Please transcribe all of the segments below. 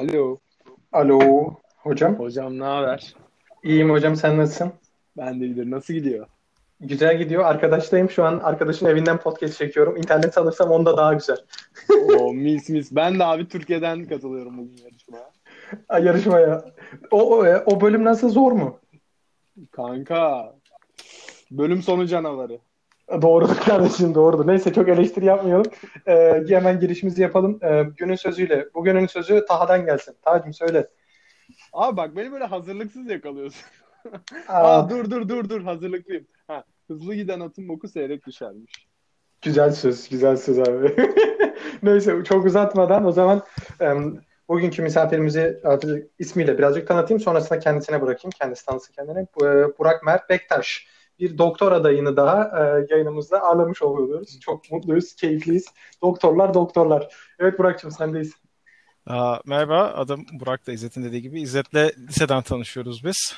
Alo. Alo hocam. Hocam ne haber? İyiyim hocam sen nasılsın? Ben de iyidir. Nasıl gidiyor? Güzel gidiyor. Arkadaştayım şu an. Arkadaşın evinden podcast çekiyorum. İnternet alırsam onda daha güzel. Oo, mis mis. Ben de abi Türkiye'den katılıyorum bugün yarışmaya. Ay, Yarışmaya. O, o, e, o bölüm nasıl zor mu? Kanka. Bölüm sonu canavarı. Doğrudur kardeşim doğrudur. Neyse çok eleştiri yapmayalım. Ee, hemen girişimizi yapalım. Ee, günün sözüyle. Bugünün sözü Taha'dan gelsin. Taha'cığım söyle. Abi bak beni böyle hazırlıksız yakalıyorsun. Aa, Aa, dur dur dur dur hazırlıklıyım. Ha, hızlı giden atın boku seyrek düşermiş. Güzel söz, güzel söz abi. Neyse çok uzatmadan o zaman em, bugünkü misafirimizi ismiyle birazcık tanıtayım. Sonrasında kendisine bırakayım. Kendisi tanısın kendini. E, Burak Mert Bektaş. Bir doktor adayını daha e, yayınımızda ağırlamış oluyoruz. Çok mutluyuz, keyifliyiz. Doktorlar doktorlar. Evet Burak'cığım sendeyiz. Aa, merhaba, adım Burak da İzzet'in dediği gibi. İzzet'le liseden tanışıyoruz biz.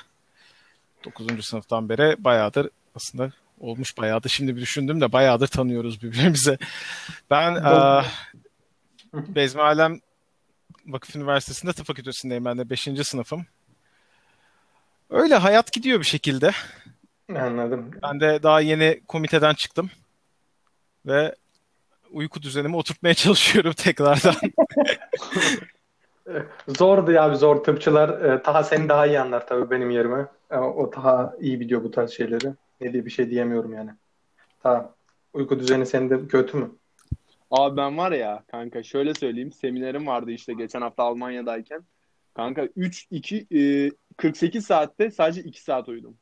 9. sınıftan beri bayağıdır aslında olmuş bayağıdır. Şimdi bir düşündüm de bayağıdır tanıyoruz birbirimizi. Ben aa, Bezmi Alem Vakıf Üniversitesi'nde tıp fakültesindeyim. Ben de 5. sınıfım. Öyle hayat gidiyor bir şekilde. Anladım. Ben de daha yeni komiteden çıktım. Ve uyku düzenimi oturtmaya çalışıyorum tekrardan. Zordu ya zor tıpçılar. E, Taha seni daha iyi anlar tabii benim yerime. E, o Taha iyi biliyor bu tarz şeyleri. Ne diye bir şey diyemiyorum yani. Taha uyku düzeni senin de kötü mü? Abi ben var ya kanka şöyle söyleyeyim. Seminerim vardı işte geçen hafta Almanya'dayken. Kanka 3 2 e, 48 saatte sadece 2 saat uyudum.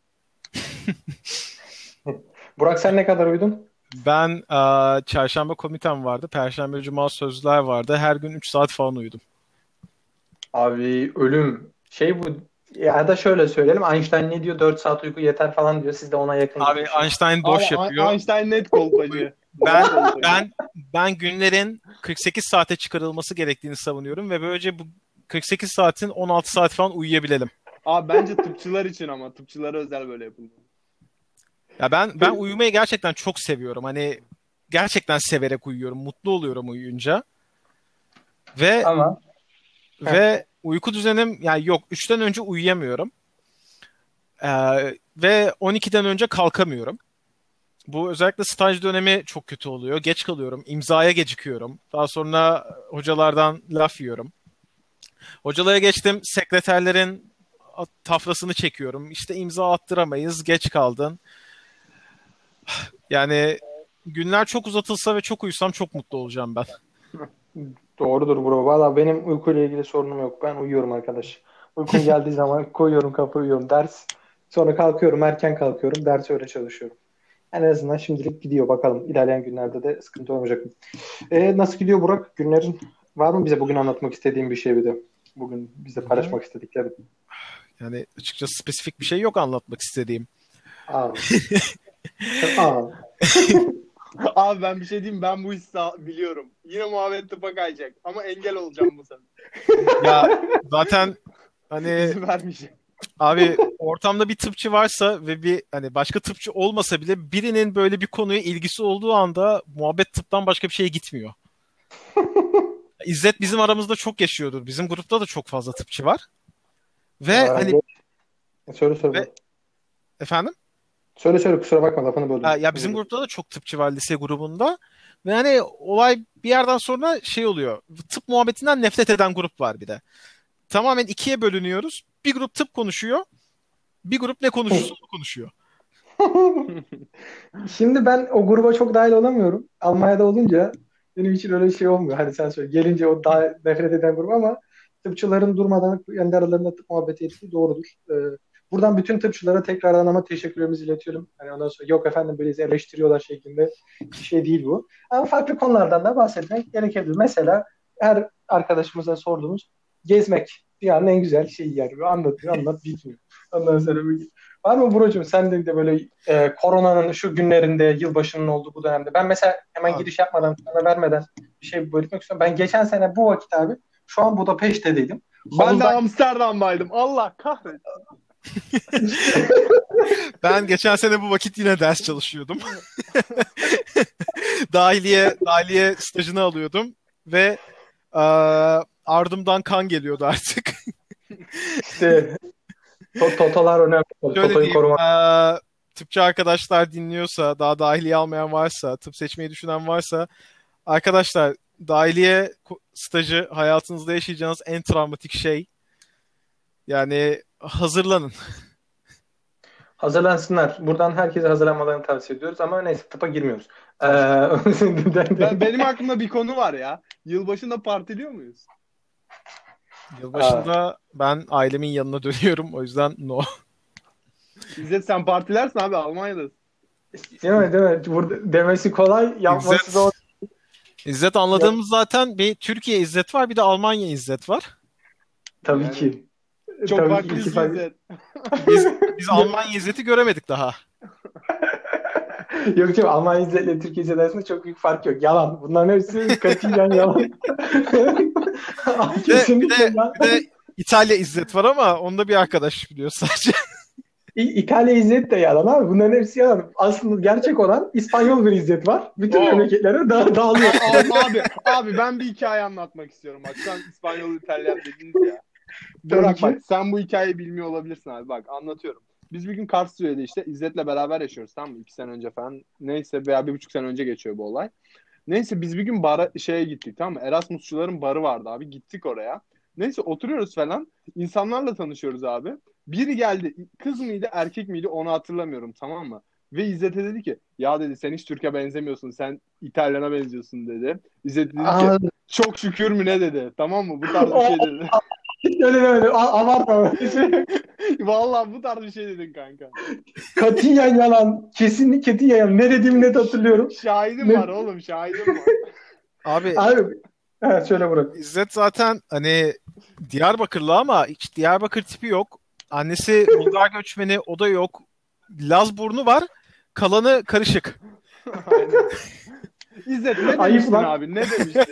Burak sen ne kadar uyudun? Ben aa, çarşamba komitem vardı. Perşembe, cuma sözler vardı. Her gün 3 saat falan uyudum. Abi ölüm. Şey bu ya da şöyle söyleyelim. Einstein ne diyor? 4 saat uyku yeter falan diyor. Siz de ona yakın. Abi Einstein boş Abi, yapıyor. Einstein net kolpacı. Ben ben ben günlerin 48 saate çıkarılması gerektiğini savunuyorum ve böylece bu 48 saatin 16 saat falan uyuyabilelim. Abi bence tıpçılar için ama tıpçılara özel böyle yapılmalı. Ya ben ben uyumayı gerçekten çok seviyorum. Hani gerçekten severek uyuyorum. Mutlu oluyorum uyuyunca. Ve Ama ve uyku düzenim yani yok 3'ten önce uyuyamıyorum. Ee, ve 12'den önce kalkamıyorum. Bu özellikle staj dönemi çok kötü oluyor. Geç kalıyorum. imzaya gecikiyorum. Daha sonra hocalardan laf yiyorum. Hocalara geçtim. Sekreterlerin tafrasını çekiyorum. İşte imza attıramayız. Geç kaldın. Yani günler çok uzatılsa ve çok uyusam çok mutlu olacağım ben. doğrudur bro. Valla benim uykuyla ilgili sorunum yok. Ben uyuyorum arkadaş. Uykum geldiği zaman koyuyorum kapı uyuyorum. Ders. Sonra kalkıyorum. Erken kalkıyorum. Ders öyle çalışıyorum. En azından şimdilik gidiyor. Bakalım ilerleyen günlerde de sıkıntı olmayacak mı? Ee, nasıl gidiyor Burak? Günlerin var mı bize bugün anlatmak istediğin bir şey bir de? Bugün bize paylaşmak istediklerin. Yani açıkçası spesifik bir şey yok anlatmak istediğim. Abi ben bir şey diyeyim ben bu hissi biliyorum. Yine muhabbet tıpa kayacak ama engel olacağım bu sefer. Ya zaten hani vermeyeceğim. abi ortamda bir tıpçı varsa ve bir hani başka tıpçı olmasa bile birinin böyle bir konuya ilgisi olduğu anda muhabbet tıptan başka bir şeye gitmiyor. İzzet bizim aramızda çok yaşıyordur. Bizim grupta da çok fazla tıpçı var. Ve Aa, hani Söyle söyle. Ve- efendim Söyle söyle kusura bakma lafını böldüm. Ha, ya bizim grupta da çok tıpçı var lise grubunda. Ve hani olay bir yerden sonra şey oluyor. Tıp muhabbetinden nefret eden grup var bir de. Tamamen ikiye bölünüyoruz. Bir grup tıp konuşuyor. Bir grup ne konuşuyorsa onu konuşuyor. Şimdi ben o gruba çok dahil olamıyorum. Almanya'da olunca benim için öyle şey olmuyor. Hani sen söyle. Gelince o daha nefret eden grup ama tıpçıların durmadan kendi aralarında tıp muhabbeti ettiği doğrudur. Ee, buradan bütün tıpçılara tekrardan ama teşekkürlerimizi iletiyorum. Hani ondan sonra yok efendim böyle eleştiriyorlar şeklinde bir şey değil bu. Ama farklı konulardan da bahsetmek gerekebilir. Mesela her arkadaşımıza sorduğumuz gezmek dünyanın en güzel şeyi yani. Anlatıyor anlat bitmiyor. Ondan sonra bir Var mı Buracığım sen de, de böyle e, koronanın şu günlerinde yılbaşının olduğu bu dönemde ben mesela hemen Abi. giriş yapmadan sana vermeden bir şey belirtmek istiyorum. Ben geçen sene bu vakit abi şu an Budapeşte'deydim. Ben de Havuzdan- Amsterdam'daydım. Allah kahretsin. Ben geçen sene bu vakit yine ders çalışıyordum. dahiliye dahiliye stajını alıyordum ve eee, ardımdan kan geliyordu artık. İşte to- önemli. Şöyle diyeyim, korumak. eee, tıpçı arkadaşlar dinliyorsa, daha dahiliye almayan varsa, tıp seçmeyi düşünen varsa, arkadaşlar dahiliye stajı hayatınızda yaşayacağınız en travmatik şey. Yani hazırlanın. Hazırlansınlar. Buradan herkese hazırlanmalarını tavsiye ediyoruz ama neyse tıpa girmiyoruz. Ee, Ben, benim aklımda bir konu var ya. Yılbaşında partiliyor muyuz? Yılbaşında ben ailemin yanına dönüyorum. O yüzden no. İzzet sen partilersin abi Almanya'dasın. değil mi? Değil mi? Burada demesi kolay, yapması İzzet. zor. İzzet anladığımız zaten bir Türkiye İzzet var, bir de Almanya İzzet var. Tabii Yani- ki. Çok Tabii farklı iki farklı-. Biz, biz Almanya İzzet'i göremedik daha. Yok canım Almanya İzzet ile Türkiye İzzet arasında çok büyük fark yok. Yalan. Bunların hepsi katiyen yalan. Kesinlikle yalan. Bir de İtalya İzzet var ama onda bir arkadaş biliyor sadece. İtalya İzzet de yalan abi. Bunların hepsi yalan. Aslında gerçek olan İspanyol bir İzzet var. Bütün Oo. memleketlere da dağılıyor. abi, abi, abi ben bir hikaye anlatmak istiyorum. Bak sen İspanyol İtalyan dediniz ya. Ki. bak sen bu hikayeyi bilmiyor olabilirsin abi. Bak anlatıyorum. Biz bir gün Karlsruhe'de işte İzzet'le beraber yaşıyoruz tamam mı? İki sene önce falan. Neyse veya bir buçuk sene önce geçiyor bu olay. Neyse biz bir gün bara şeye gittik tamam mı? Erasmusçuların barı vardı abi. Gittik oraya. Neyse oturuyoruz falan. İnsanlarla tanışıyoruz abi. Biri geldi. Kız mıydı erkek miydi onu hatırlamıyorum tamam mı? Ve İzzet'e dedi ki ya dedi sen hiç Türk'e benzemiyorsun. Sen İtalyan'a benziyorsun dedi. İzzet dedi ki Aa, çok şükür mü ne dedi. Tamam mı? Bu tarz bir şey dedi. öyle demedim. A- Abartma. Vallahi bu tarz bir şey dedin kanka. Katiyen yalan. Kesinlikle katiyen yalan. Ne dediğimi net hatırlıyorum. Şahidim Ne- var oğlum şahidim var. Abi Abi. Evet söyle Burak. İzzet zaten hani Diyarbakırlı ama hiç Diyarbakır tipi yok. Annesi Bulgar göçmeni o da yok. Laz burnu var. Kalanı karışık. Aynen. İzzet ne Ayıp demiştin lan. abi? Ne demiştin?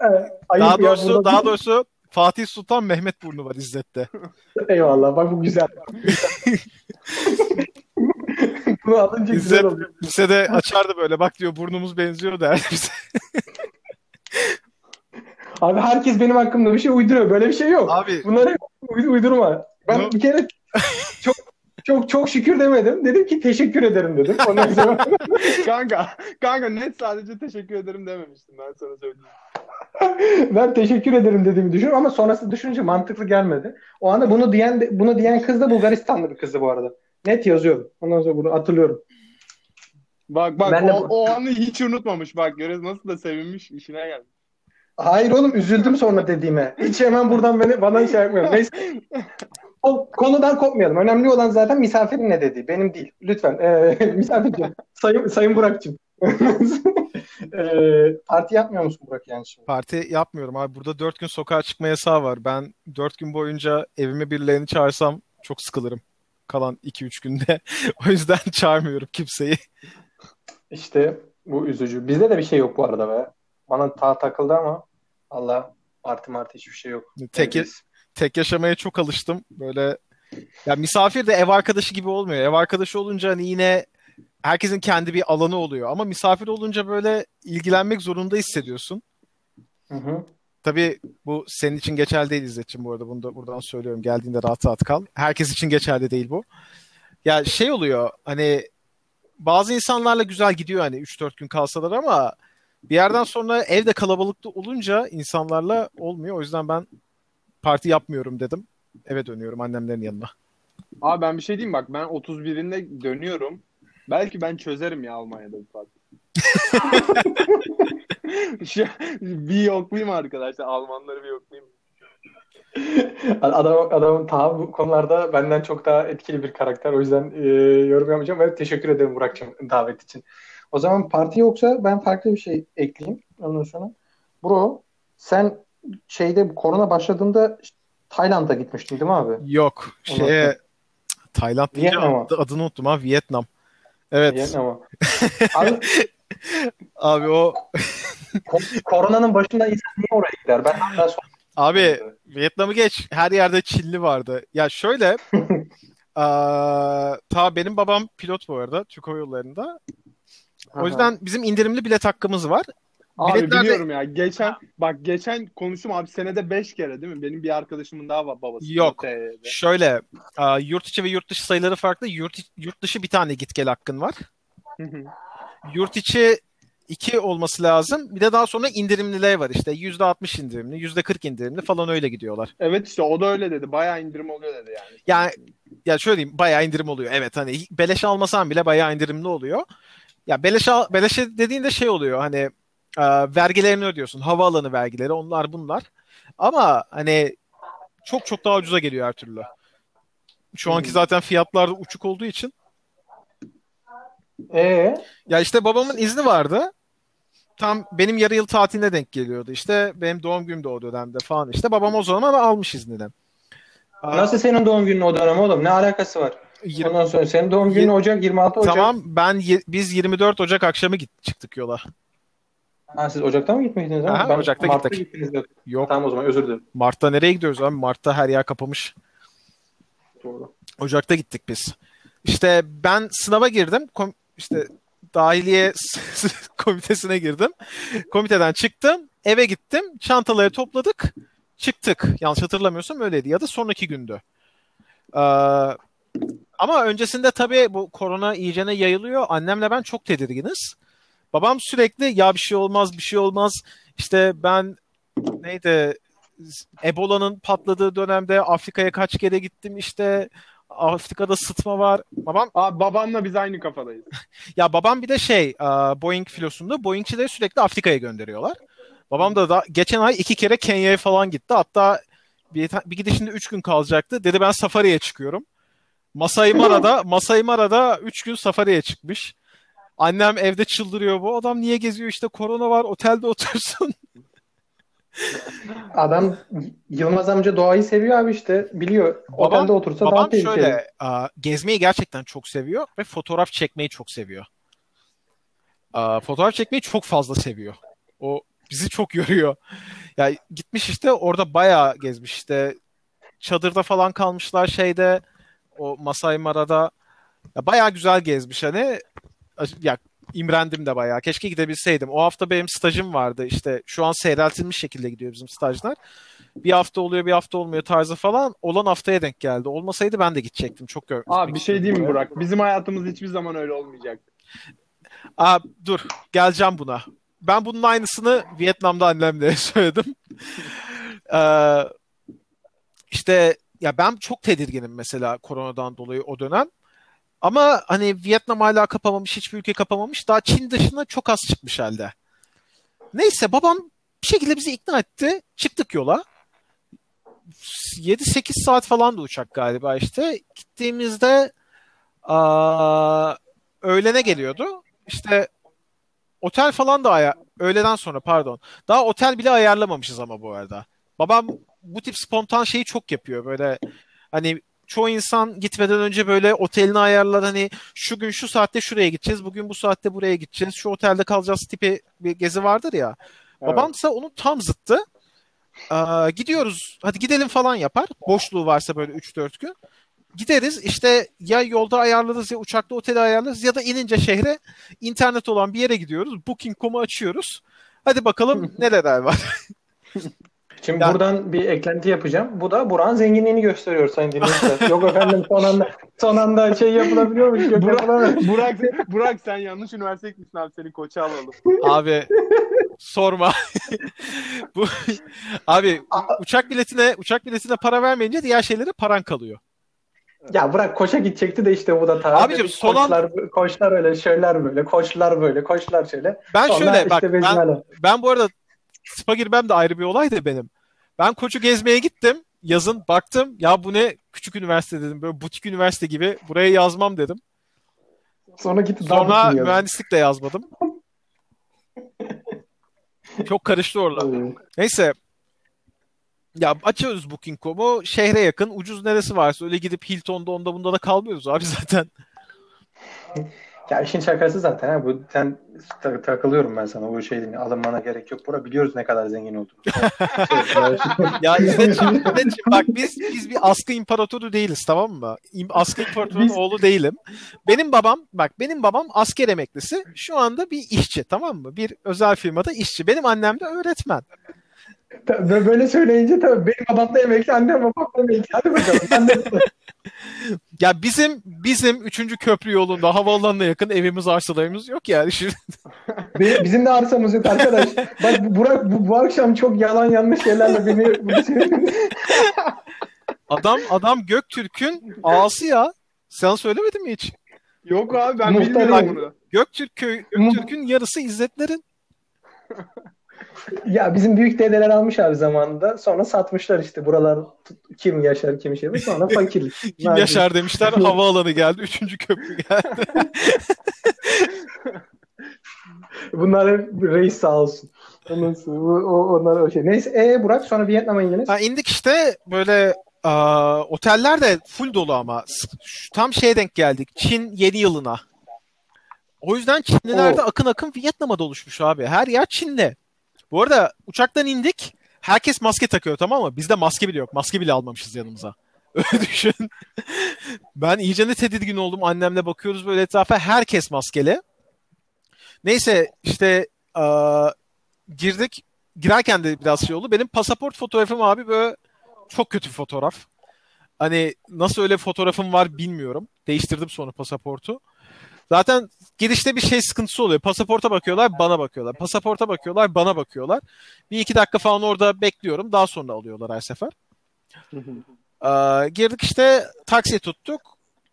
Evet, ayıp Daha ya, doğrusu burada- daha doğrusu Fatih Sultan Mehmet burnu var İzzet'te. Eyvallah. Bak bu güzel. Bunu alınca güzel İzzet oluyor. lisede açardı böyle bak diyor burnumuz benziyor derdi bize. Abi herkes benim hakkımda bir şey uyduruyor. Böyle bir şey yok. Abi Bunları uy- uydurma. Ben bir kere çok çok çok şükür demedim. Dedim ki teşekkür ederim dedim. Ondan sonra kanka, kanka net sadece teşekkür ederim dememiştim ben sana söyleyeyim. ben teşekkür ederim dediğimi düşünüyorum ama sonrası düşününce mantıklı gelmedi. O anda bunu diyen de- bunu diyen kız da Bulgaristanlı bir kızdı bu arada. Net yazıyordu. Ondan sonra bunu hatırlıyorum. Bak bak Ben de o, bu- o anı hiç unutmamış. Bak görüyoruz nasıl da sevinmiş işine geldi. Hayır oğlum üzüldüm sonra dediğime. Hiç hemen buradan beni bana şey yapmıyorum. Neyse. O konudan kopmayalım. Önemli olan zaten misafirin ne dediği. Benim değil. Lütfen. Ee, misafirciğim. Sayın, Sayın Burak'cığım. ee, parti yapmıyor musun Burak yani şimdi? parti yapmıyorum abi. Burada dört gün sokağa çıkma yasağı var. Ben dört gün boyunca evime birilerini çağırsam çok sıkılırım. Kalan 2-3 günde. o yüzden çağırmıyorum kimseyi. İşte bu üzücü. Bizde de bir şey yok bu arada be. Bana ta takıldı ama Allah parti marti hiçbir şey yok. Tek, Evdeyiz. tek yaşamaya çok alıştım. Böyle ya misafir de ev arkadaşı gibi olmuyor. Ev arkadaşı olunca hani yine herkesin kendi bir alanı oluyor. Ama misafir olunca böyle ilgilenmek zorunda hissediyorsun. Hı hı. Tabii bu senin için geçerli değil İzzet'ciğim bu arada. Bunu da buradan söylüyorum. Geldiğinde rahat rahat kal. Herkes için geçerli değil bu. Ya şey oluyor hani bazı insanlarla güzel gidiyor hani 3-4 gün kalsalar ama bir yerden sonra evde kalabalıkta olunca insanlarla olmuyor. O yüzden ben parti yapmıyorum dedim. Eve dönüyorum annemlerin yanına. Abi ben bir şey diyeyim bak ben 31'inde dönüyorum. Belki ben çözerim ya Almanya'da bu. Şu, bir yoklayayım arkadaşlar. Almanları bir yoklayayım. Adam, adam ta bu konularda benden çok daha etkili bir karakter. O yüzden e, yorum yapmayacağım. Evet teşekkür ederim Burak'cığım davet için. O zaman parti yoksa ben farklı bir şey ekleyeyim. Ondan sonra. Bro sen şeyde korona başladığında Tayland'a gitmiştin değil mi abi? Yok şeye Tayland ad- adını unuttum ha Vietnam. Evet Vietnam'a. Abi abi o ko- koronanın başında insan niye oraya gider? Ben hala sor- abi Vietnam'ı geç her yerde Çinli vardı. Ya şöyle aa, ta benim babam pilot bu arada Türk Hava Yolları'nda. O yüzden bizim indirimli bilet hakkımız var. Abi Biletlerde- biliyorum ya. Geçen bak geçen konuştum abi senede 5 kere değil mi? Benim bir arkadaşımın daha var babası. Yok. TY'de. Şöyle yurt içi ve yurt dışı sayıları farklı. Yurt, yurt dışı bir tane git gel hakkın var. Hı hı. Yurt içi 2 olması lazım. Bir de daha sonra indirimliler var işte. %60 indirimli, %40 indirimli falan öyle gidiyorlar. evet işte o da öyle dedi. Bayağı indirim oluyor dedi yani. Yani ya şöyle diyeyim bayağı indirim oluyor. Evet hani beleş almasan bile bayağı indirimli oluyor. Ya beleş al, beleşe dediğinde şey oluyor hani e, vergilerini ödüyorsun. Havaalanı vergileri onlar bunlar. Ama hani çok çok daha ucuza geliyor her türlü. Şu anki Hmm. zaten fiyatlar uçuk olduğu için. Ee, Ya işte babamın izni vardı. Tam benim yarı yıl tatiline denk geliyordu. İşte benim doğum günüm de o dönemde falan işte. Babam o zaman almış iznini. nasıl senin doğum günün o dönem oğlum? Ne alakası var? Yir- Ondan sonra senin doğum günün Ocak 26 Ocak. Tamam ben biz 24 Ocak akşamı git çıktık yola. Ha, siz Ocak'ta mı gitmektiniz? Aha, ben Ocak'ta Mart'ta gittik. gittiniz de. Yok Tamam o zaman özür dilerim. Mart'ta nereye gidiyoruz abi? Mart'ta her yer kapamış. Doğru. Ocak'ta gittik biz. İşte ben sınava girdim. Kom- işte dahiliye komitesine girdim. Komiteden çıktım. Eve gittim. Çantaları topladık. Çıktık. Yanlış hatırlamıyorsam öyleydi. Ya da sonraki gündü. Ee, ama öncesinde tabii bu korona iyicene yayılıyor. Annemle ben çok tedirginiz. Babam sürekli ya bir şey olmaz bir şey olmaz. İşte ben neydi Ebola'nın patladığı dönemde Afrika'ya kaç kere gittim işte Afrika'da sıtma var. Babam Abi babanla biz aynı kafadayız. ya babam bir de şey e, Boeing filosunda Boeing'çileri sürekli Afrika'ya gönderiyorlar. Babam da, da geçen ay iki kere Kenya'ya falan gitti. Hatta bir, bir gidişinde üç gün kalacaktı. Dedi ben safariye çıkıyorum. Masai Mara'da Masai Mara'da üç gün safariye çıkmış. Annem evde çıldırıyor. Bu adam niye geziyor işte korona var otelde otursun. Adam Yılmaz amca doğayı seviyor abi işte. Biliyor. Babam- Otelde otursa daha Babam tehlikeli. şöyle a, gezmeyi gerçekten çok seviyor ve fotoğraf çekmeyi çok seviyor. A, fotoğraf çekmeyi çok fazla seviyor. O bizi çok yoruyor. Ya gitmiş işte orada bayağı gezmiş işte çadırda falan kalmışlar şeyde o Masai Mara'da ya bayağı güzel gezmiş hani ya imrendim de bayağı. Keşke gidebilseydim. O hafta benim stajım vardı. İşte şu an seyreltilmiş şekilde gidiyor bizim stajlar. Bir hafta oluyor, bir hafta olmuyor tarzı falan. Olan haftaya denk geldi. Olmasaydı ben de gidecektim. Çok gör. Abi bir şey diyeyim mi Burak? Bizim hayatımız hiçbir zaman öyle olmayacak. Aa, dur. Geleceğim buna. Ben bunun aynısını Vietnam'da annemle söyledim. Ee, işte ya ben çok tedirginim mesela koronadan dolayı o dönem. Ama hani Vietnam hala kapamamış, hiçbir ülke kapamamış. Daha Çin dışına çok az çıkmış halde. Neyse babam bir şekilde bizi ikna etti. Çıktık yola. 7-8 saat falan da uçak galiba işte. Gittiğimizde aa, öğlene geliyordu. İşte otel falan da aya öğleden sonra pardon. Daha otel bile ayarlamamışız ama bu arada. Babam bu tip spontan şeyi çok yapıyor. Böyle hani çoğu insan gitmeden önce böyle otelini ayarlar hani şu gün şu saatte şuraya gideceğiz, bugün bu saatte buraya gideceğiz, şu otelde kalacağız tipi bir gezi vardır ya. Evet. Babamsa onun tam zıttı. Aa, gidiyoruz, hadi gidelim falan yapar. Boşluğu varsa böyle 3-4 gün. Gideriz işte ya yolda ayarlarız ya uçakta oteli ayarlarız ya da inince şehre internet olan bir yere gidiyoruz. Booking.com'u açıyoruz. Hadi bakalım neler var. Şimdi Ya- buradan bir eklenti yapacağım. Bu da Burak'ın zenginliğini gösteriyor sayın dinleyiciler. Yok efendim son anda, son anda şey yapılabiliyormuş. Yok Burak. Burak, Burak sen yanlış üniversiteye gitmişsin abi seni koça alalım. Abi sorma. Bu abi uçak biletine uçak biletine para vermeyince diğer şeylere paran kalıyor. Ya bırak koşa gidecekti de işte bu da tarih. Abicim, son an- koçlar, koçlar öyle, şeyler böyle, koçlar böyle, koçlar şöyle. Ben Sonra şöyle bak işte ben, Bezmele. ben bu arada spa girmem de ayrı bir olay da benim. Ben Koç'u gezmeye gittim. Yazın baktım ya bu ne küçük üniversite dedim. Böyle butik üniversite gibi. Buraya yazmam dedim. Sonra gitti Sonra mühendislik de yazmadım. Çok karıştı oralar. Neyse. Ya açıyoruz Booking.com'u. Şehre yakın. Ucuz neresi varsa öyle gidip Hilton'da onda bunda da kalmıyoruz abi zaten. Ya işin şakası zaten ha bu sen ta- takılıyorum ben sana bu şey değil alınmana gerek yok. Bura biliyoruz ne kadar zengin olduğunu. Ya İzzet'ciğim, İzzet'ciğim bak biz biz bir askı imparatoru değiliz tamam mı? İm, askı imparatorunun Biz- oğlu değilim. Benim babam bak benim babam asker emeklisi. Şu anda bir işçi tamam mı? Bir özel firmada işçi. Benim annem de öğretmen. Tabii Böyle söyleyince tabii benim babam da emekli, annem babam da emekli. Hadi bakalım. Ben de Ya bizim bizim 3. köprü yolunda havaalanına yakın evimiz arsalarımız yok yani. Şimdi Bizim de arsamız yok arkadaş. Bak bu- Burak bu, bu akşam çok yalan yanlış şeylerle beni adam adam Göktürk'ün ağası ya. Sen söylemedin mi hiç? Yok abi ben Muhtar bilmiyorum bunu. Göktürk köy, Göktürk'ün yarısı İzzetlerin. Ya bizim büyük dedeler almış abi zamanında. Sonra satmışlar işte buralar kim yaşar kim şey yapar. Sonra fakirlik. Kim yaşar demişler. Havaalanı geldi. Üçüncü köprü geldi. Bunlar hep reis sağ olsun. Bu- o, onlar o şey. Neyse e Burak sonra Vietnam'a indiniz. Ha, indik işte böyle aa, oteller de full dolu ama şu- tam şeye denk geldik. Çin yeni yılına. O yüzden Çinliler de Oo. akın akın Vietnam'a doluşmuş abi. Her yer Çinli. Bu arada uçaktan indik. Herkes maske takıyor tamam mı? Bizde maske bile yok. Maske bile almamışız yanımıza. Öyle düşün. ben iyice ne tedirgin oldum. Annemle bakıyoruz böyle etrafa. Herkes maskeli. Neyse işte aa, girdik. Girerken de biraz şey oldu. Benim pasaport fotoğrafım abi böyle çok kötü bir fotoğraf. Hani nasıl öyle fotoğrafım var bilmiyorum. Değiştirdim sonra pasaportu. Zaten girişte bir şey sıkıntısı oluyor. Pasaporta bakıyorlar, bana bakıyorlar. Pasaporta bakıyorlar, bana bakıyorlar. Bir iki dakika falan orada bekliyorum. Daha sonra alıyorlar her sefer. Ee, girdik işte taksi tuttuk.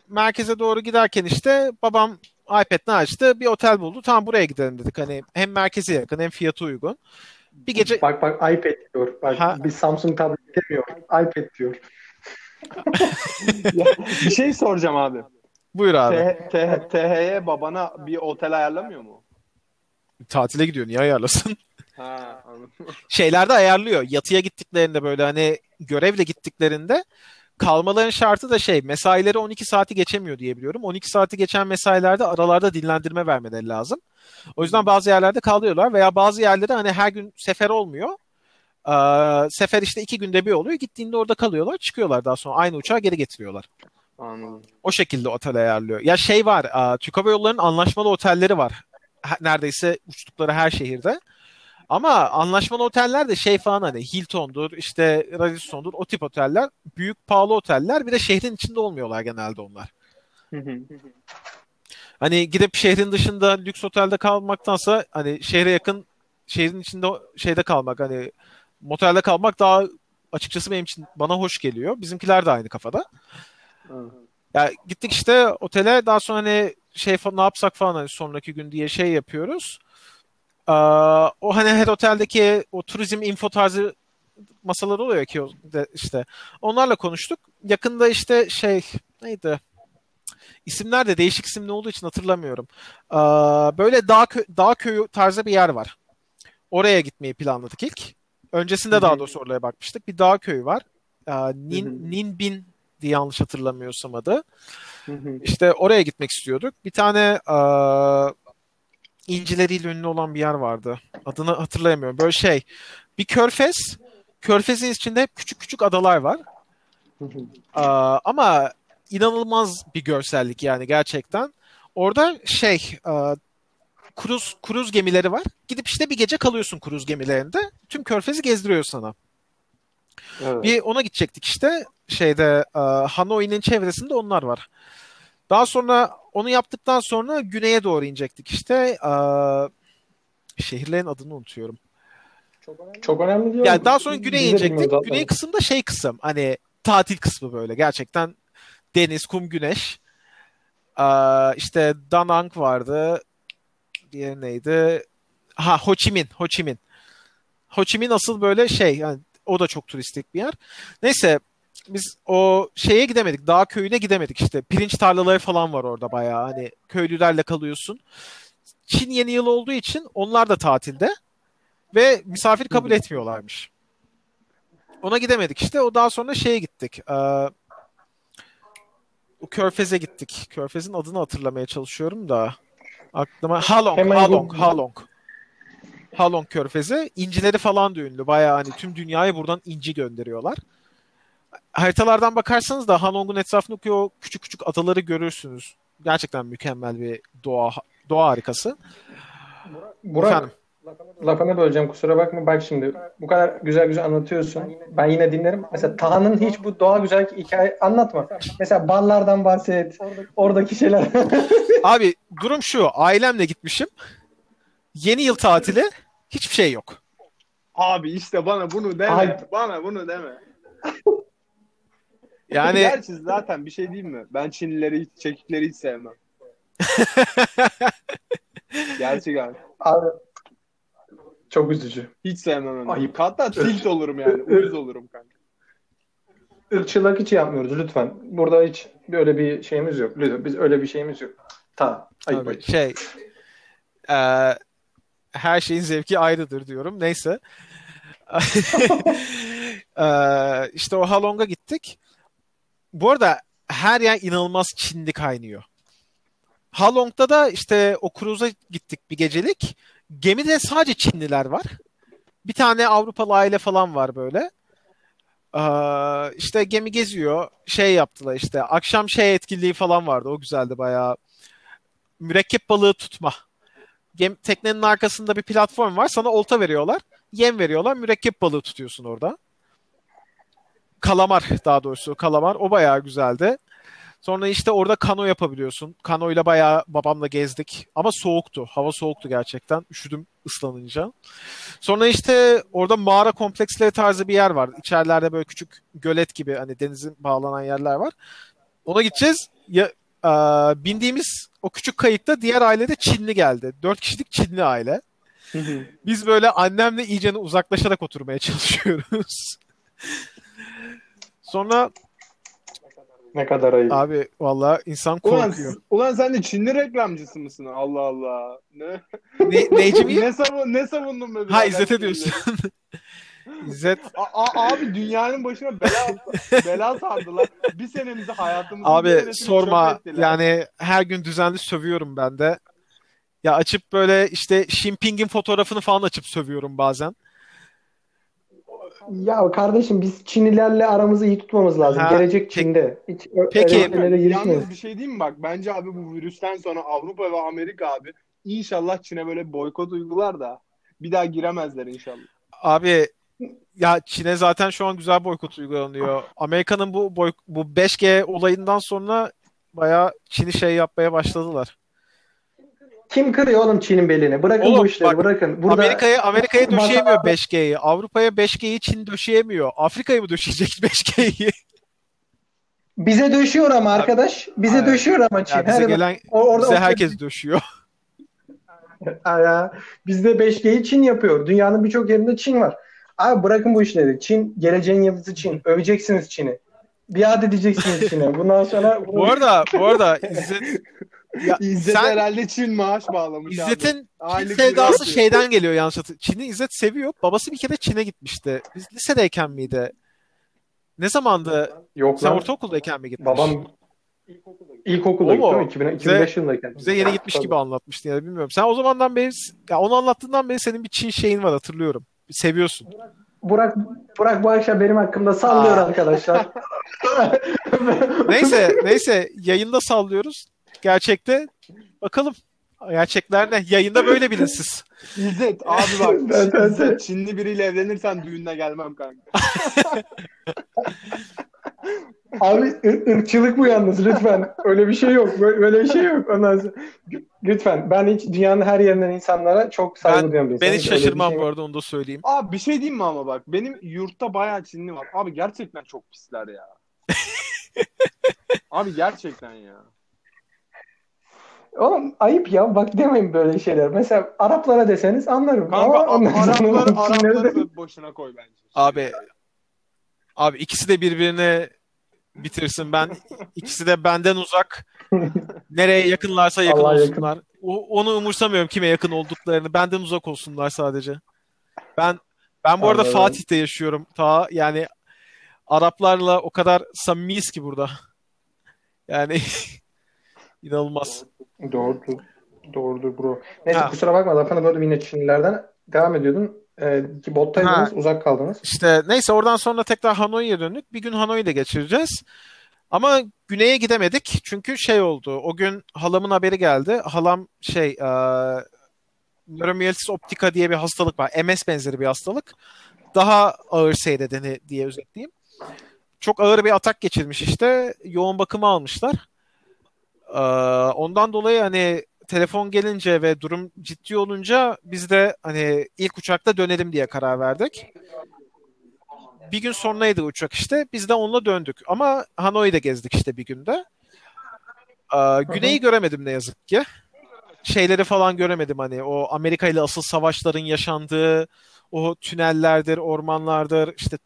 Merkeze doğru giderken işte babam iPad'ini açtı. Bir otel buldu. Tamam buraya gidelim dedik. Hani hem merkeze yakın hem fiyatı uygun. Bir gece Bak bak iPad diyor. Bak Ha. bir Samsung tablet demiyor. iPad diyor. Ya, bir şey soracağım abi. Buyur abi. T- T- TH'ye babana bir otel ayarlamıyor mu? Tatile gidiyor. Niye ayarlasın? Ha anladım. şeylerde ayarlıyor. Yatıya gittiklerinde böyle hani görevle gittiklerinde kalmaların şartı da şey mesaileri 12 saati geçemiyor diye biliyorum. 12 saati geçen mesailerde aralarda dinlendirme vermeleri lazım. O yüzden bazı yerlerde kalıyorlar veya bazı yerlerde hani her gün sefer olmuyor. Ee, sefer işte iki günde bir oluyor. Gittiğinde orada kalıyorlar. Çıkıyorlar daha sonra aynı uçağa geri getiriyorlar. Anladım. O şekilde otel ayarlıyor. Ya şey var, aa, Türk Hava Yolları'nın anlaşmalı otelleri var. Neredeyse uçtukları her şehirde. Ama anlaşmalı oteller de şey falan hani Hilton'dur, işte Radisson'dur o tip oteller. Büyük pahalı oteller bir de şehrin içinde olmuyorlar genelde onlar. Hani gidip şehrin dışında lüks otelde kalmaktansa hani şehre yakın şehrin içinde şeyde kalmak hani motelde kalmak daha açıkçası benim için bana hoş geliyor. Bizimkiler de aynı kafada. Ya gittik işte otele daha sonra hani şey fa- ne yapsak falan hani sonraki gün diye şey yapıyoruz. Aa, o hani her oteldeki o turizm info tarzı masalar oluyor ki işte onlarla konuştuk. Yakında işte şey neydi? İsimler de değişik isimli olduğu için hatırlamıyorum. Aa, böyle dağ, kö- dağ köyü tarzı bir yer var. Oraya gitmeyi planladık ilk. Öncesinde daha doğrusu oraya bakmıştık. Bir dağ köyü var. Aa, Nin, Ninbin yanlış hatırlamıyorsam adı. İşte oraya gitmek istiyorduk. Bir tane aa, incileriyle ünlü olan bir yer vardı. Adını hatırlayamıyorum. Böyle şey. Bir körfez. Körfezin içinde hep küçük küçük adalar var. Aa, ama inanılmaz bir görsellik yani gerçekten. Orada şey aa, kruz kruz gemileri var. Gidip işte bir gece kalıyorsun kruz gemilerinde. Tüm körfezi gezdiriyor sana. Evet. Bir ona gidecektik işte. Şeyde e, Hanoi'nin çevresinde onlar var. Daha sonra onu yaptıktan sonra güneye doğru inecektik işte. E, şehirlerin adını unutuyorum. Çok önemli diyor. Yani daha sonra güneye inecektik. Güney kısımda şey kısım. Hani tatil kısmı böyle. Gerçekten deniz, kum, güneş. E, işte Da Nang vardı. Diğeri neydi? Ha Ho Chi Minh. Ho Chi Minh. Ho Chi Minh asıl böyle şey yani o da çok turistik bir yer. Neyse biz o şeye gidemedik. Dağ köyüne gidemedik işte. Pirinç tarlaları falan var orada bayağı. Hani köylülerle kalıyorsun. Çin yeni yıl olduğu için onlar da tatilde ve misafir kabul etmiyorlarmış. Ona gidemedik işte. O daha sonra şeye gittik. Ee, o Körfez'e gittik. Körfez'in adını hatırlamaya çalışıyorum da. Aklıma Halong, Hemen Halong, Halong. Halong Körfezi. İncileri falan da ünlü. Bayağı hani tüm dünyaya buradan inci gönderiyorlar. Haritalardan bakarsanız da Halong'un etrafındaki o küçük küçük adaları görürsünüz. Gerçekten mükemmel bir doğa doğa harikası. Burak, Efendim? lafını böleceğim kusura bakma. Bak şimdi bu kadar güzel güzel anlatıyorsun. Ben yine dinlerim. Mesela Taha'nın hiç bu doğa güzel hikaye anlatma. Mesela ballardan bahset. Oradaki şeyler. Abi durum şu. Ailemle gitmişim. Yeni yıl tatili hiçbir şey yok. Abi işte bana bunu deme. Ay. Bana bunu deme. Yani Gerçi zaten bir şey diyeyim mi? Ben Çinlileri, hiç, çekikleri hiç sevmem. Gerçekten. Abi, çok üzücü. Hiç sevmem onu. Ayıp. Hatta tilt olurum yani. Uyuz olurum kanka. Irkçılık hiç yapmıyoruz lütfen. Burada hiç böyle bir şeyimiz yok. Lütfen biz öyle bir şeyimiz yok. Tamam. Ayıp Tabii, ayıp. şey e, her şeyin zevki ayrıdır diyorum. Neyse. e, işte o Halong'a gittik. Bu arada her yer inanılmaz Çinli kaynıyor. Halong'da da işte o cruise'a gittik bir gecelik. Gemide sadece Çinliler var. Bir tane Avrupalı aile falan var böyle. Ee, işte gemi geziyor. Şey yaptılar işte. Akşam şey etkinliği falan vardı. O güzeldi bayağı mürekkep balığı tutma. Gem, teknenin arkasında bir platform var. Sana olta veriyorlar. Yem veriyorlar. Mürekkep balığı tutuyorsun orada. Kalamar daha doğrusu. Kalamar. O bayağı güzeldi. Sonra işte orada kano yapabiliyorsun. Kanoyla bayağı babamla gezdik. Ama soğuktu. Hava soğuktu gerçekten. Üşüdüm ıslanınca. Sonra işte orada mağara kompleksleri tarzı bir yer var. İçerilerde böyle küçük gölet gibi hani denizin bağlanan yerler var. Ona gideceğiz. Ya, e, bindiğimiz o küçük kayıkta diğer ailede Çinli geldi. Dört kişilik Çinli aile. Biz böyle annemle iyicene uzaklaşarak oturmaya çalışıyoruz. Sonra Ne kadar ayıp. abi valla insan Ulan, korkuyor. ulan sen de Çinli reklamcısı mısın? Allah Allah. Ne? Ne, neyci miyim? ne, savun, ne savundun be? Ha birader İzzet'e Çinlileri? diyorsun. İzzet A- a- abi dünyanın başına bela bela sardılar. Bir senemizi hayatımızı abi sorma yani her gün düzenli sövüyorum ben de. Ya açıp böyle işte Xi Jinping'in fotoğrafını falan açıp sövüyorum bazen. Ya kardeşim biz Çinlilerle aramızı iyi tutmamız lazım. Ha, Gelecek Çin'de. Hiç ö- Peki- öyle. Yalnız bir şey diyeyim mi bak? Bence abi bu virüsten sonra Avrupa ve Amerika abi inşallah Çin'e böyle boykot uygular da bir daha giremezler inşallah. Abi ya Çin'e zaten şu an güzel boykot uygulanıyor. Amerika'nın bu boy, bu 5G olayından sonra bayağı Çin'i şey yapmaya başladılar. Kim kırıyor oğlum Çin'in belini? Bırakın Oğlum, bu işleri bak, bırakın. Burada Amerika'ya Amerika'ya döşeyemiyor 5G'yi. Avrupa'ya 5G'yi Çin döşeyemiyor. Afrika'ya mı döşeyecek 5G'yi? bize döşüyor ama arkadaş. Bize Aynen. döşüyor ama Çin. Ya bize Hadi gelen orada- bize herkes döşüyor. Bizde 5G'yi Çin yapıyor. Dünyanın birçok yerinde Çin var. Abi bırakın bu işleri. Çin, geleceğin yıldızı Çin. Öveceksiniz Çin'i. Biat edeceksiniz Çin'e. Bundan sonra Bu arada bu arada İzzet ya, İzzet sen herhalde Çin maaş bağlamış. İzzet'in Çin sevdası bir şeyden geliyor yanlış hatırlamıyorum. Çin'i İzzet seviyor. Babası bir kere Çin'e gitmişti. Biz lisedeyken miydi? Ne zamandı? yok Sen lan. ortaokuldayken mi gitmiş? Babam ilkokulda O gitti mu? değil mi? 2000, 2005 yılındayken. Bize yeni gitmiş gibi anlatmıştın ya bilmiyorum. Sen o zamandan beri ya onu anlattığından beri senin bir Çin şeyin var hatırlıyorum. Seviyorsun. Burak, Burak bu akşam benim hakkımda sallıyor Aa. arkadaşlar. Neyse neyse yayında sallıyoruz. Gerçekte bakalım. Gerçekler ne? Yayında böyle bilinsiz. İzzet abi bak Ben- ben- İzzet Çinli biriyle evlenirsen düğününe gelmem kanka. Abi ır- ırkçılık bu yalnız lütfen. Öyle bir şey yok. Böyle, bir şey yok. Ondan sonra, lütfen. Ben hiç dünyanın her yerinden insanlara çok saygı Ben, duyuyorum. bir ben hiç şaşırmam şey bu arada onu da söyleyeyim. Abi bir şey diyeyim mi ama bak benim yurtta bayağı Çinli var. Abi gerçekten çok pisler ya. Abi gerçekten ya. Oğlum ayıp ya. Bak demeyin böyle şeyler. Mesela Araplara deseniz anlarım. Kanka Ama sonra Arapları, boşuna koy bence. Abi abi ikisi de birbirini bitirsin. Ben ikisi de benden uzak. Nereye yakınlarsa yakın yakın. olsunlar. O, onu umursamıyorum kime yakın olduklarını. Benden uzak olsunlar sadece. Ben ben bu arada Anladım. Fatih'te yaşıyorum. Ta yani Araplarla o kadar samimiyiz ki burada. Yani inanılmaz. Doğru. Doğrudur bro. Neyse Ha. kusura bakma lafını böyle yine Çinlilerden devam ediyordun. Ee, ki bottaydınız, uzak kaldınız. İşte neyse oradan sonra tekrar Hanoi'ye döndük. Bir gün Hanoi'de geçireceğiz. Ama güneye gidemedik. Çünkü şey oldu. O gün halamın haberi geldi. Halam şey e, nöromiyelitis optika diye bir hastalık var. MS benzeri bir hastalık. Daha ağır seyredeni diye özetleyeyim. Çok ağır bir atak geçirmiş işte. Yoğun bakıma almışlar. Ee, ondan dolayı hani telefon gelince ve durum ciddi olunca biz de hani ilk uçakta dönelim diye karar verdik. Bir gün sonraydı uçak işte. Biz de onunla döndük. Ama Hanoi'de gezdik işte bir günde. Ee, güneyi göremedim ne yazık ki. Şeyleri falan göremedim hani o Amerika ile asıl savaşların yaşandığı o tünellerdir, ormanlardır, işte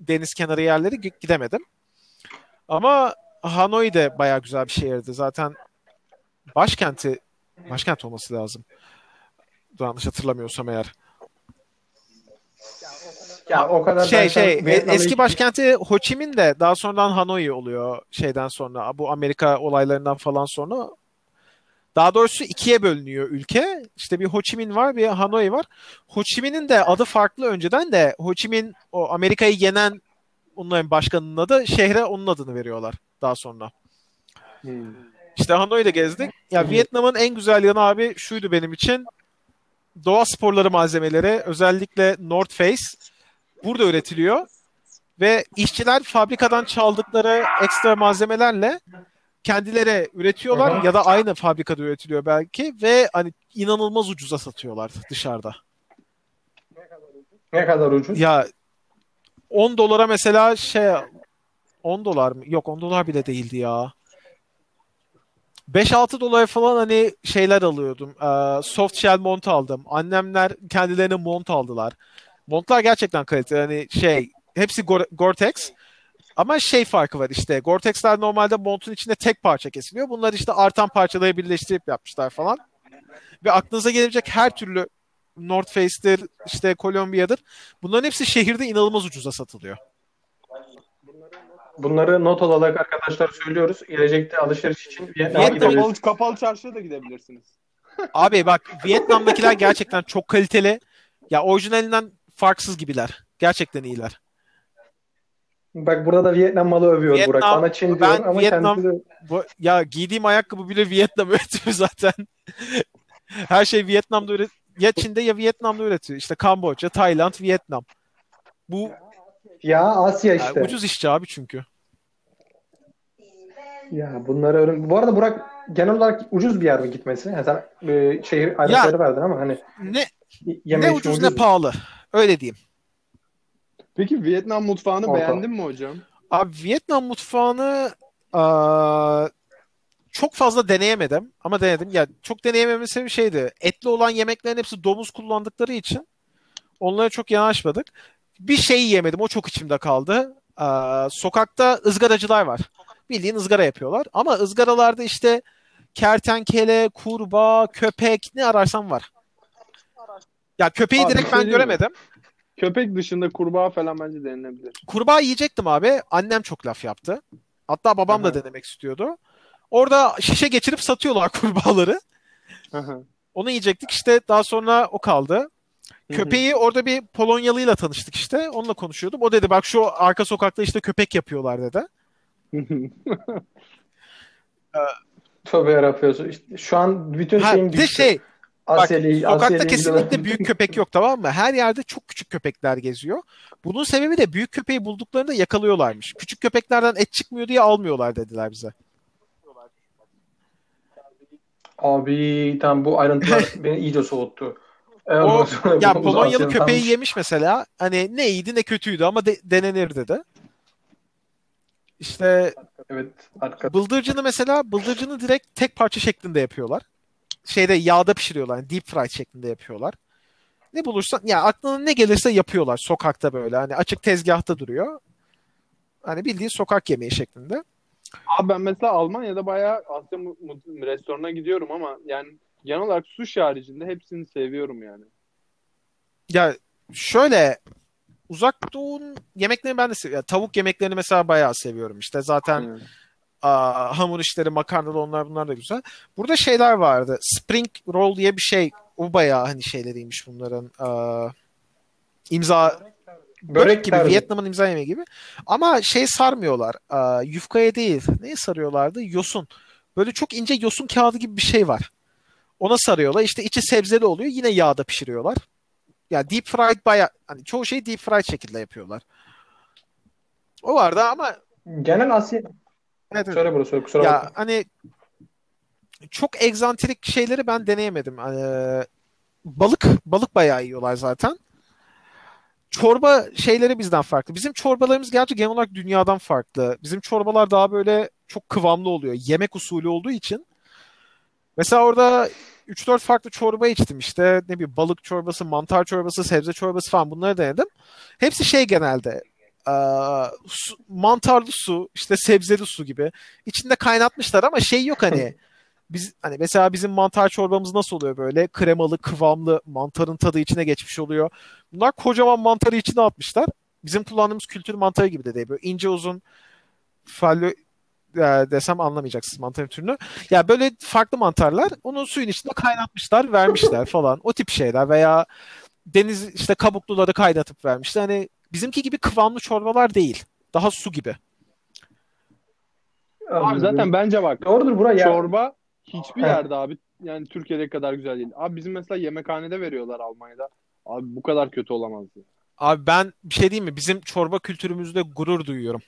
deniz kenarı yerleri gi- gidemedim. Ama Hanoi de bayağı güzel bir şehirdi. Zaten başkenti başkent olması lazım. Yanlış hatırlamıyorsam eğer. Ya o kadar Şey şey e- eski başkenti Ho Chi Minh de daha sonradan Hanoi oluyor şeyden sonra. Bu Amerika olaylarından falan sonra. Daha doğrusu ikiye bölünüyor ülke. İşte bir Ho Chi Minh var, bir Hanoi var. Ho Chi Minh'in de adı farklı önceden de Ho Chi Minh o Amerika'yı yenen onların başkanının adı şehre onun adını veriyorlar daha sonra. Hmm. İşte Hanoi'de gezdik. Ya. Vietnam'ın en güzel yanı abi şuydu benim için. Doğa sporları malzemeleri özellikle North Face burada üretiliyor. Ve işçiler fabrikadan çaldıkları ekstra malzemelerle kendileri üretiyorlar hı. ya da aynı fabrikada üretiliyor belki ve hani inanılmaz ucuza satıyorlar dışarıda. Ne kadar ucuz? Ya 10 dolara mesela şey 10 dolar mı? Yok 10 dolar bile değildi ya. 5-6 dolar falan hani şeyler alıyordum. Ee, soft shell mont aldım. Annemler kendilerine mont aldılar. Montlar gerçekten kaliteli. Hani şey hepsi Gore- Gore-Tex. Ama şey farkı var işte. Gore-Tex'ler normalde montun içinde tek parça kesiliyor. Bunlar işte artan parçaları birleştirip yapmışlar falan. Ve aklınıza gelebilecek her türlü North Face'tir, işte Columbia'dır. Bunların hepsi şehirde inanılmaz ucuza satılıyor. Bunları not olarak arkadaşlar söylüyoruz. Gelecekte alışveriş için Vietnam'a Vietnam-. Kapalı, çarşıya da gidebilirsiniz. Abi bak Vietnam'dakiler gerçekten çok kaliteli. Ya orijinalinden farksız gibiler. Gerçekten iyiler. Bak burada da Vietnam malı övüyor Vietnam- Burak. Bana Çin diyor ben ama Vietnam- kendisi Bu, ya giydiğim ayakkabı bile Vietnam üretiyor zaten. Her şey Vietnam'da üret ya Çin'de ya Vietnam'da üretiyor. İşte Kamboçya, Tayland, Vietnam. Bu ya Asya yani işte. ucuz işçi abi çünkü. Ya bunları öğren. Bu arada Burak genel olarak ucuz bir yer mi gitmesi? Yani sen e, şehir ayrıntıları verdin ama hani Ne yeme ne içme ucuz ne mu? pahalı. Öyle diyeyim. Peki Vietnam mutfağını Orta. beğendin mi hocam? Abi Vietnam mutfağını aa, çok fazla deneyemedim ama denedim. Ya çok deneyemememin sebebi şeydi. Etli olan yemeklerin hepsi domuz kullandıkları için onlara çok yanaşmadık. Bir şey yemedim. O çok içimde kaldı. Aa, sokakta ızgaracılar var. Bildiğin ızgara yapıyorlar. Ama ızgaralarda işte kertenkele, kurbağa, köpek ne ararsan var. Ya köpeği Abi, direkt şey ben diyeyim mi? göremedim. Köpek dışında kurbağa falan bence denilebilir. Kurbağa yiyecektim abi. Annem çok laf yaptı. Hatta babam da Aha. denemek istiyordu. Orada şişe geçirip satıyorlar kurbağaları. Hı. Onu yiyecektik işte daha sonra o kaldı. Köpeği orada bir Polonyalıyla tanıştık işte. Onunla konuşuyordum. O dedi bak şu arka sokakta işte köpek yapıyorlar dedi. Tövbe yarabbim. İşte şu an bütün Ha, şeyim düştü. şey bak Asya'yı, sokakta Asya'yı kesinlikle büyük köpek yok tamam mı? Her yerde çok küçük köpekler geziyor. Bunun sebebi de büyük köpeği bulduklarında yakalıyorlarmış. Küçük köpeklerden et çıkmıyor diye almıyorlar dediler bize. Abi tam bu ayrıntılar beni iyice soğuttu. O- Ya Polonyalı köpeği yemiş mesela. Hani ne iyiydi ne kötüydü ama de- denenir dedi. İşte Evet. Arka... bıldırcını mesela bıldırcını direkt tek parça şeklinde yapıyorlar. Şeyde yağda pişiriyorlar. Yani deep fried şeklinde yapıyorlar. Ne bulursan ya aklına ne gelirse yapıyorlar sokakta böyle. Hani açık tezgahta duruyor. Hani bildiğin sokak yemeği şeklinde. Abi ben mesela Almanya'da bayağı Asya restoranına gidiyorum ama yani genel olarak sushi haricinde hepsini seviyorum yani. Ya şöyle uzak doğunun yemeklerini ben de seviyorum. Ya tavuk yemeklerini mesela bayağı seviyorum işte. Zaten Yani. Aa, hamur işleri, makarnalı onlar bunlar da güzel. Burada şeyler vardı. Spring roll diye bir şey. O bayağı hani şeyleriymiş bunların. Aa, imza börek, gibi. tarzı. Vietnam'ın imza yemeği gibi. Ama şey sarmıyorlar. Aa, yufkaya değil. Neye sarıyorlardı? Yosun. Böyle çok ince yosun kağıdı gibi bir şey var. Ona sarıyorlar. İşte içi sebzeli oluyor. Yine yağda pişiriyorlar. Ya deep fried baya hani çoğu şeyi deep fried şekilde yapıyorlar. O vardı ama Genel Asya... evet, evet. Söyle burası kusura ya bakma. hani çok egzantrik şeyleri ben deneyemedim. Ee, balık balık bayağı yiyorlar zaten. Çorba şeyleri bizden farklı. Bizim çorbalarımız gerçi genel olarak dünyadan farklı. Bizim çorbalar daha böyle çok kıvamlı oluyor. Yemek usulü olduğu için. Mesela orada 3-4 farklı çorba içtim işte. Ne bileyim balık çorbası, mantar çorbası, sebze çorbası falan bunları denedim. Hepsi şey genelde. Aa, su- mantarlı su, işte sebzeli su gibi. İçinde kaynatmışlar ama şey yok hani. Biz hani mesela bizim mantar çorbamız nasıl oluyor böyle? Kremalı, kıvamlı, mantarın tadı içine geçmiş oluyor. Bunlar kocaman mantarı içine atmışlar. Bizim kullandığımız kültür mantarı gibi de değil. Böyle ince uzun fallo e, desem anlamayacaksınız mantarın türünü. Ya böyle farklı mantarlar onu suyun içinde kaynatmışlar, vermişler falan. O tip şeyler veya deniz işte kabukluları kaynatıp vermişler. Hani bizimki gibi kıvamlı çorbalar değil. Daha su gibi. Abi zaten bence bak Doğrudur bura ya. çorba hiçbir yerde abi yani Türkiye'deki kadar güzel değil. Abi bizim mesela yemekhanede veriyorlar Almanya'da. Abi bu kadar kötü olamaz. Abi ben bir şey diyeyim mi? Bizim çorba kültürümüzde gurur duyuyorum.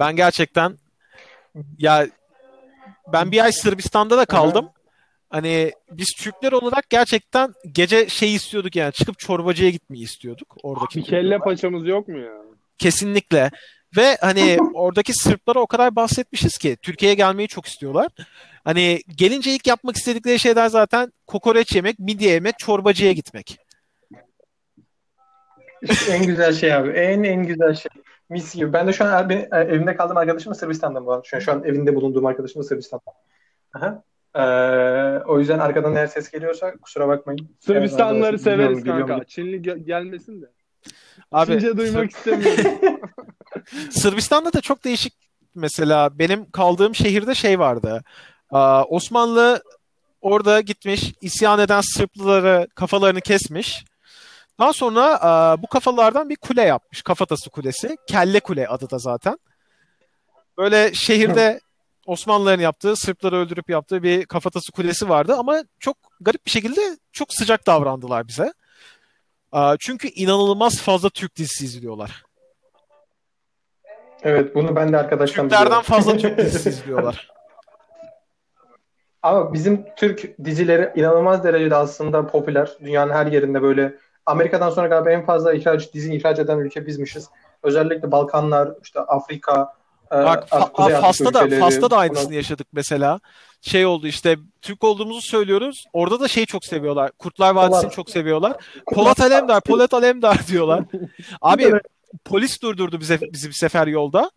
Ben gerçekten ya ben bir ay Sırbistan'da da kaldım. Hani biz Türkler olarak gerçekten gece şey istiyorduk yani çıkıp çorbacıya gitmeyi istiyorduk. Oradaki Bir kelle paçamız yok mu ya? Kesinlikle. Ve hani oradaki Sırplara o kadar bahsetmişiz ki Türkiye'ye gelmeyi çok istiyorlar. Hani gelince ilk yapmak istedikleri şeyler zaten kokoreç yemek, midye yemek, çorbacıya gitmek. En güzel şey abi. En en güzel şey. Mis gibi. Ben de şu an ben, evimde kaldığım arkadaşım da Sırbistan'da bu arada. Şu an, şu an evinde bulunduğum arkadaşım da Sırbistan'da. Aha. Ee, o yüzden arkadan eğer ses geliyorsa kusura bakmayın. Sırbistanlıları Evet, severiz biliyorum, kanka. biliyorum. Çinli ge- gelmesin de. Abi Çince duymak istemiyorum. Sırbistan'da da çok değişik mesela benim kaldığım şehirde şey vardı. Osmanlı orada gitmiş isyan eden Sırplıları kafalarını kesmiş. Daha sonra aa, bu kafalardan bir kule yapmış. Kafatası Kulesi. Kelle Kule adı da zaten. Böyle şehirde Osmanlıların yaptığı, Sırpları öldürüp yaptığı bir kafatası kulesi vardı ama çok garip bir şekilde çok sıcak davrandılar bize. Aa, çünkü inanılmaz fazla Türk dizisi izliyorlar. Evet bunu ben de arkadaştan Türklerden biliyorum. fazla Türk dizisi izliyorlar. Ama bizim Türk dizileri inanılmaz derecede aslında popüler. Dünyanın her yerinde böyle Amerika'dan sonra galiba en fazla ihraç, dizi ihraç eden ülke bizmişiz. Özellikle Balkanlar, işte Afrika, e, Bak Afrika Fas'ta da Fas'ta da aynısını yaşadık mesela. Şey oldu işte Türk olduğumuzu söylüyoruz. Orada da şey çok seviyorlar. Kurtlar Vadisi'ni Polat. çok seviyorlar. Polat Alemdar, Polat Alemdar diyorlar. Abi polis durdurdu bize bizi bir sefer yolda.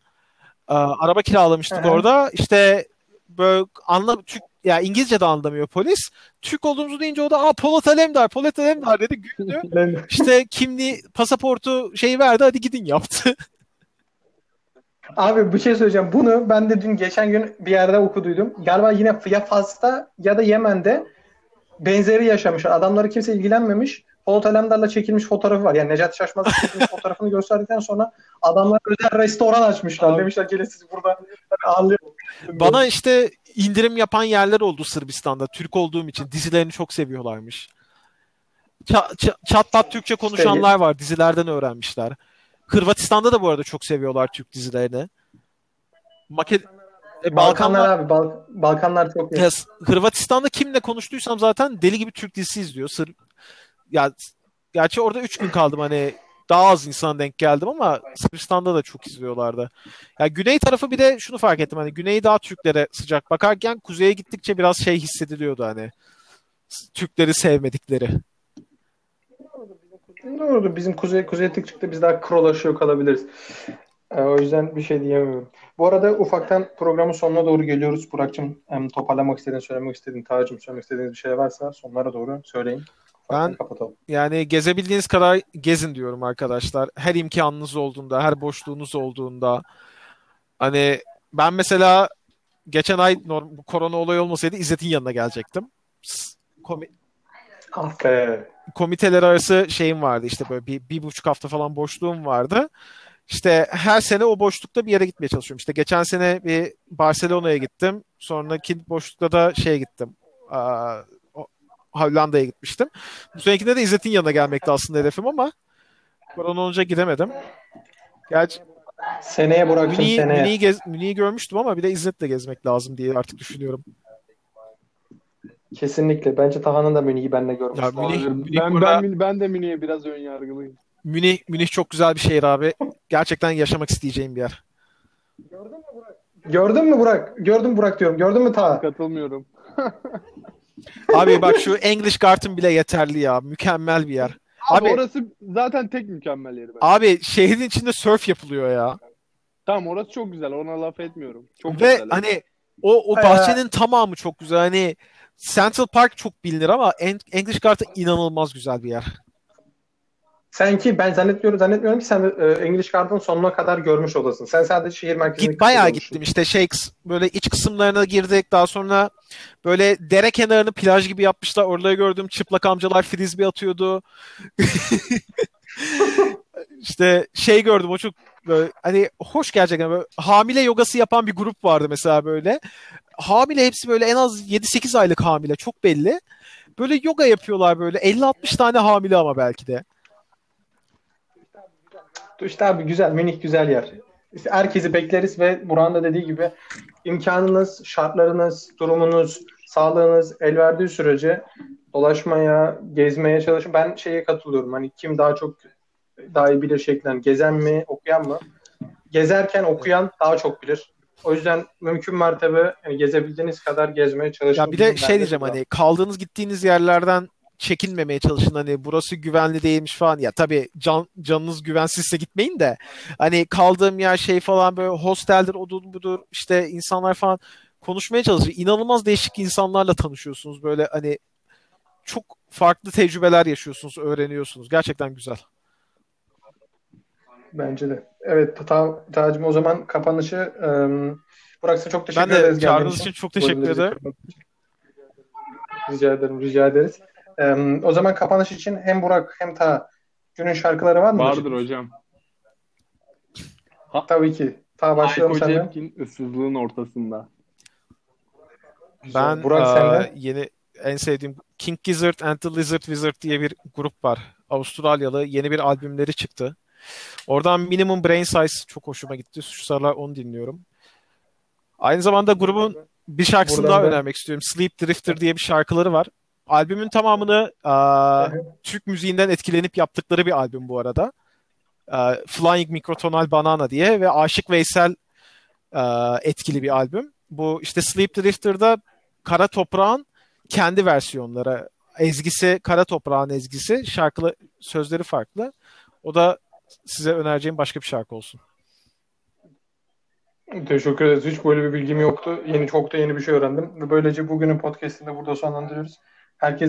Aa, araba kiralamıştık orada. İşte böyle anla Türk ya İngilizce de anlamıyor polis. Türk olduğumuzu deyince o da aa Polat Alemdar, Polat Alemdar dedi güldü. İşte kimliği, pasaportu şey verdi hadi gidin yaptı. Abi bir şey söyleyeceğim. Bunu ben de dün geçen gün bir yerde okuduydum. Galiba yine ya Fas'ta ya da Yemen'de benzeri yaşamış. Adamları kimse ilgilenmemiş. Polat Alemdar'la çekilmiş fotoğrafı var. Yani Necati Şaşmaz'la çekilmiş fotoğrafını gösterdikten sonra adamlar özel restoran açmışlar. Abi. Demişler gelin sizi burada ağırlayalım. Bana işte indirim yapan yerler oldu Sırbistan'da. Türk olduğum için dizilerini çok seviyorlarmış. Ça- ça- çat pat Türkçe konuşanlar var. Dizilerden öğrenmişler. Hırvatistan'da da bu arada çok seviyorlar Türk dizilerini. Make e, Balkanlar, Balkanlar abi. Bal- Balkanlar çok iyi. Hırvatistan'da kimle konuştuysam zaten deli gibi Türk dizisi izliyor. Sır ya gerçi orada 3 gün kaldım hani daha az insana denk geldim ama Sırbistan'da da çok izliyorlardı. Ya güney tarafı bir de şunu fark ettim hani güneyi daha Türklere sıcak bakarken kuzeye gittikçe biraz şey hissediliyordu hani Türkleri sevmedikleri. Doğru. Bizim kuzey kuzey çıktı biz daha krolaşıyor kalabiliriz. Ee, o yüzden bir şey diyemiyorum. Bu arada ufaktan programın sonuna doğru geliyoruz. Burak'cığım toparlamak istediğin, söylemek istediğin, Tacım söylemek istediğiniz bir şey varsa sonlara doğru söyleyin. Ben- kapatalım. Yani gezebildiğiniz kadar gezin diyorum arkadaşlar. Her imkanınız olduğunda, her boşluğunuz olduğunda. Hani ben mesela geçen ay norm, bu korona olayı olmasaydı İzzet'in yanına gelecektim. Komi, Ah be. komiteler arası şeyim vardı işte böyle bir, bir buçuk hafta falan boşluğum vardı. İşte her sene o boşlukta bir yere gitmeye çalışıyorum. İşte geçen sene bir Barcelona'ya gittim. Sonraki boşlukta da şeye gittim. Aa, Hollanda'ya gitmiştim. Bu senekinde de İzzet'in yanına gelmekti aslında hedefim ama korona olunca gidemedim. Gerçi Seneye Burak'cığım Münih'i, seneye. Münih'i, gez, Münih'i görmüştüm ama bir de İzzet'le gezmek lazım diye artık düşünüyorum. Kesinlikle. Bence Taha'nın da Münih'i benle görmüş. Ya Münih- Münih ben, burada- ben, ben de Münih'e biraz ön yargılıyım. Münih, Münih çok güzel bir şehir abi. Gerçekten yaşamak isteyeceğim bir yer. Gördün mü Burak? Gördün mü Burak diyorum. Gördün mü Taha? Katılmıyorum. Abi bak şu English Garden bile yeterli ya. Mükemmel bir yer. Abi, Abi- orası zaten tek mükemmel yeri. bence. Abi şehrin içinde surf yapılıyor ya. Tamam orası çok güzel. Ona laf etmiyorum. Çok Ve güzel. hani o o Ee, bahçenin tamamı çok güzel. Hani Central Park çok bilinir ama En- English Garden inanılmaz güzel bir yer. Sen ki ben zannetmiyorum zannetmiyorum ki sen e, English Garden'ın sonuna kadar görmüş olasın. Sen sadece şehir merkezine Git bayağı gittim. İşte şey böyle iç kısımlarına girdik. Daha sonra böyle dere kenarını plaj gibi yapmışlar. Oraları gördüm. Çıplak amcalar frisbee atıyordu. İşte şey gördüm. O çok böyle, hani hoş gerçekten. Böyle hamile yogası yapan bir grup vardı mesela böyle. Hamile hepsi böyle en az 7-8 aylık hamile. Çok belli. Böyle yoga yapıyorlar böyle. 50-60 tane hamile ama belki de İşte abi güzel, Münih güzel yer. İşte herkesi bekleriz ve Burak'ın da dediği gibi imkanınız, şartlarınız, durumunuz, sağlığınız el verdiği sürece dolaşmaya, gezmeye çalışın. Ben şeye katılıyorum. Hani kim daha çok daha iyi bilir şeklen gezen mi, okuyan mı? Gezerken okuyan daha çok bilir. O yüzden mümkün mertebe yani gezebildiğiniz kadar gezmeye çalışın. Ya bir de şey diyeceğim da. hani kaldığınız gittiğiniz yerlerden çekinmemeye çalışın hani burası güvenli değilmiş falan ya tabii can, canınız güvensizse gitmeyin de hani kaldığım yer şey falan böyle hosteldir odur budur işte insanlar falan konuşmaya çalışın inanılmaz değişik insanlarla tanışıyorsunuz böyle hani çok farklı tecrübeler yaşıyorsunuz öğreniyorsunuz gerçekten güzel. Bence de. Evet Ta Tacım o zaman kapanışı ım, Burak size çok teşekkür Ben de ederiz çağırdığınız için çok teşekkür ederim. Rica ederim, rica ederiz. Üm, o zaman kapanış için hem Burak hem Ta günün şarkıları var mı? Vardır hocam. Tabii ki. Ta başlayalım Hayko senden. Cepkin ıssızlığın ortasında. Ben Burak eee, senden. yeni en sevdiğim King Gizzard and the Lizard Wizard diye bir grup var. Avustralyalı yeni bir albümleri çıktı. Oradan Minimum Brain Size çok hoşuma gitti. Şu sıralar onu dinliyorum. Aynı zamanda grubun bir şarkısını Buradan daha da- önermek istiyorum. Sleep Drifter diye bir şarkıları var. Albümün tamamını aa, Türk müziğinden etkilenip yaptıkları bir albüm bu arada. Aa, Flying Microtonal Banana diye ve Aşık Veysel aa, etkili bir albüm. Bu işte Sleep Drifter'da Kara Toprağın kendi versiyonları. Ezgisi Kara Toprağın ezgisi. Şarkılı sözleri farklı. O da size önereceğim başka bir şarkı olsun. Teşekkür ederiz. Hiç böyle bir bilgim yoktu. Yeni çok da yeni bir şey öğrendim. Ve böylece bugünün podcast'ini burada sonlandırıyoruz. Herkes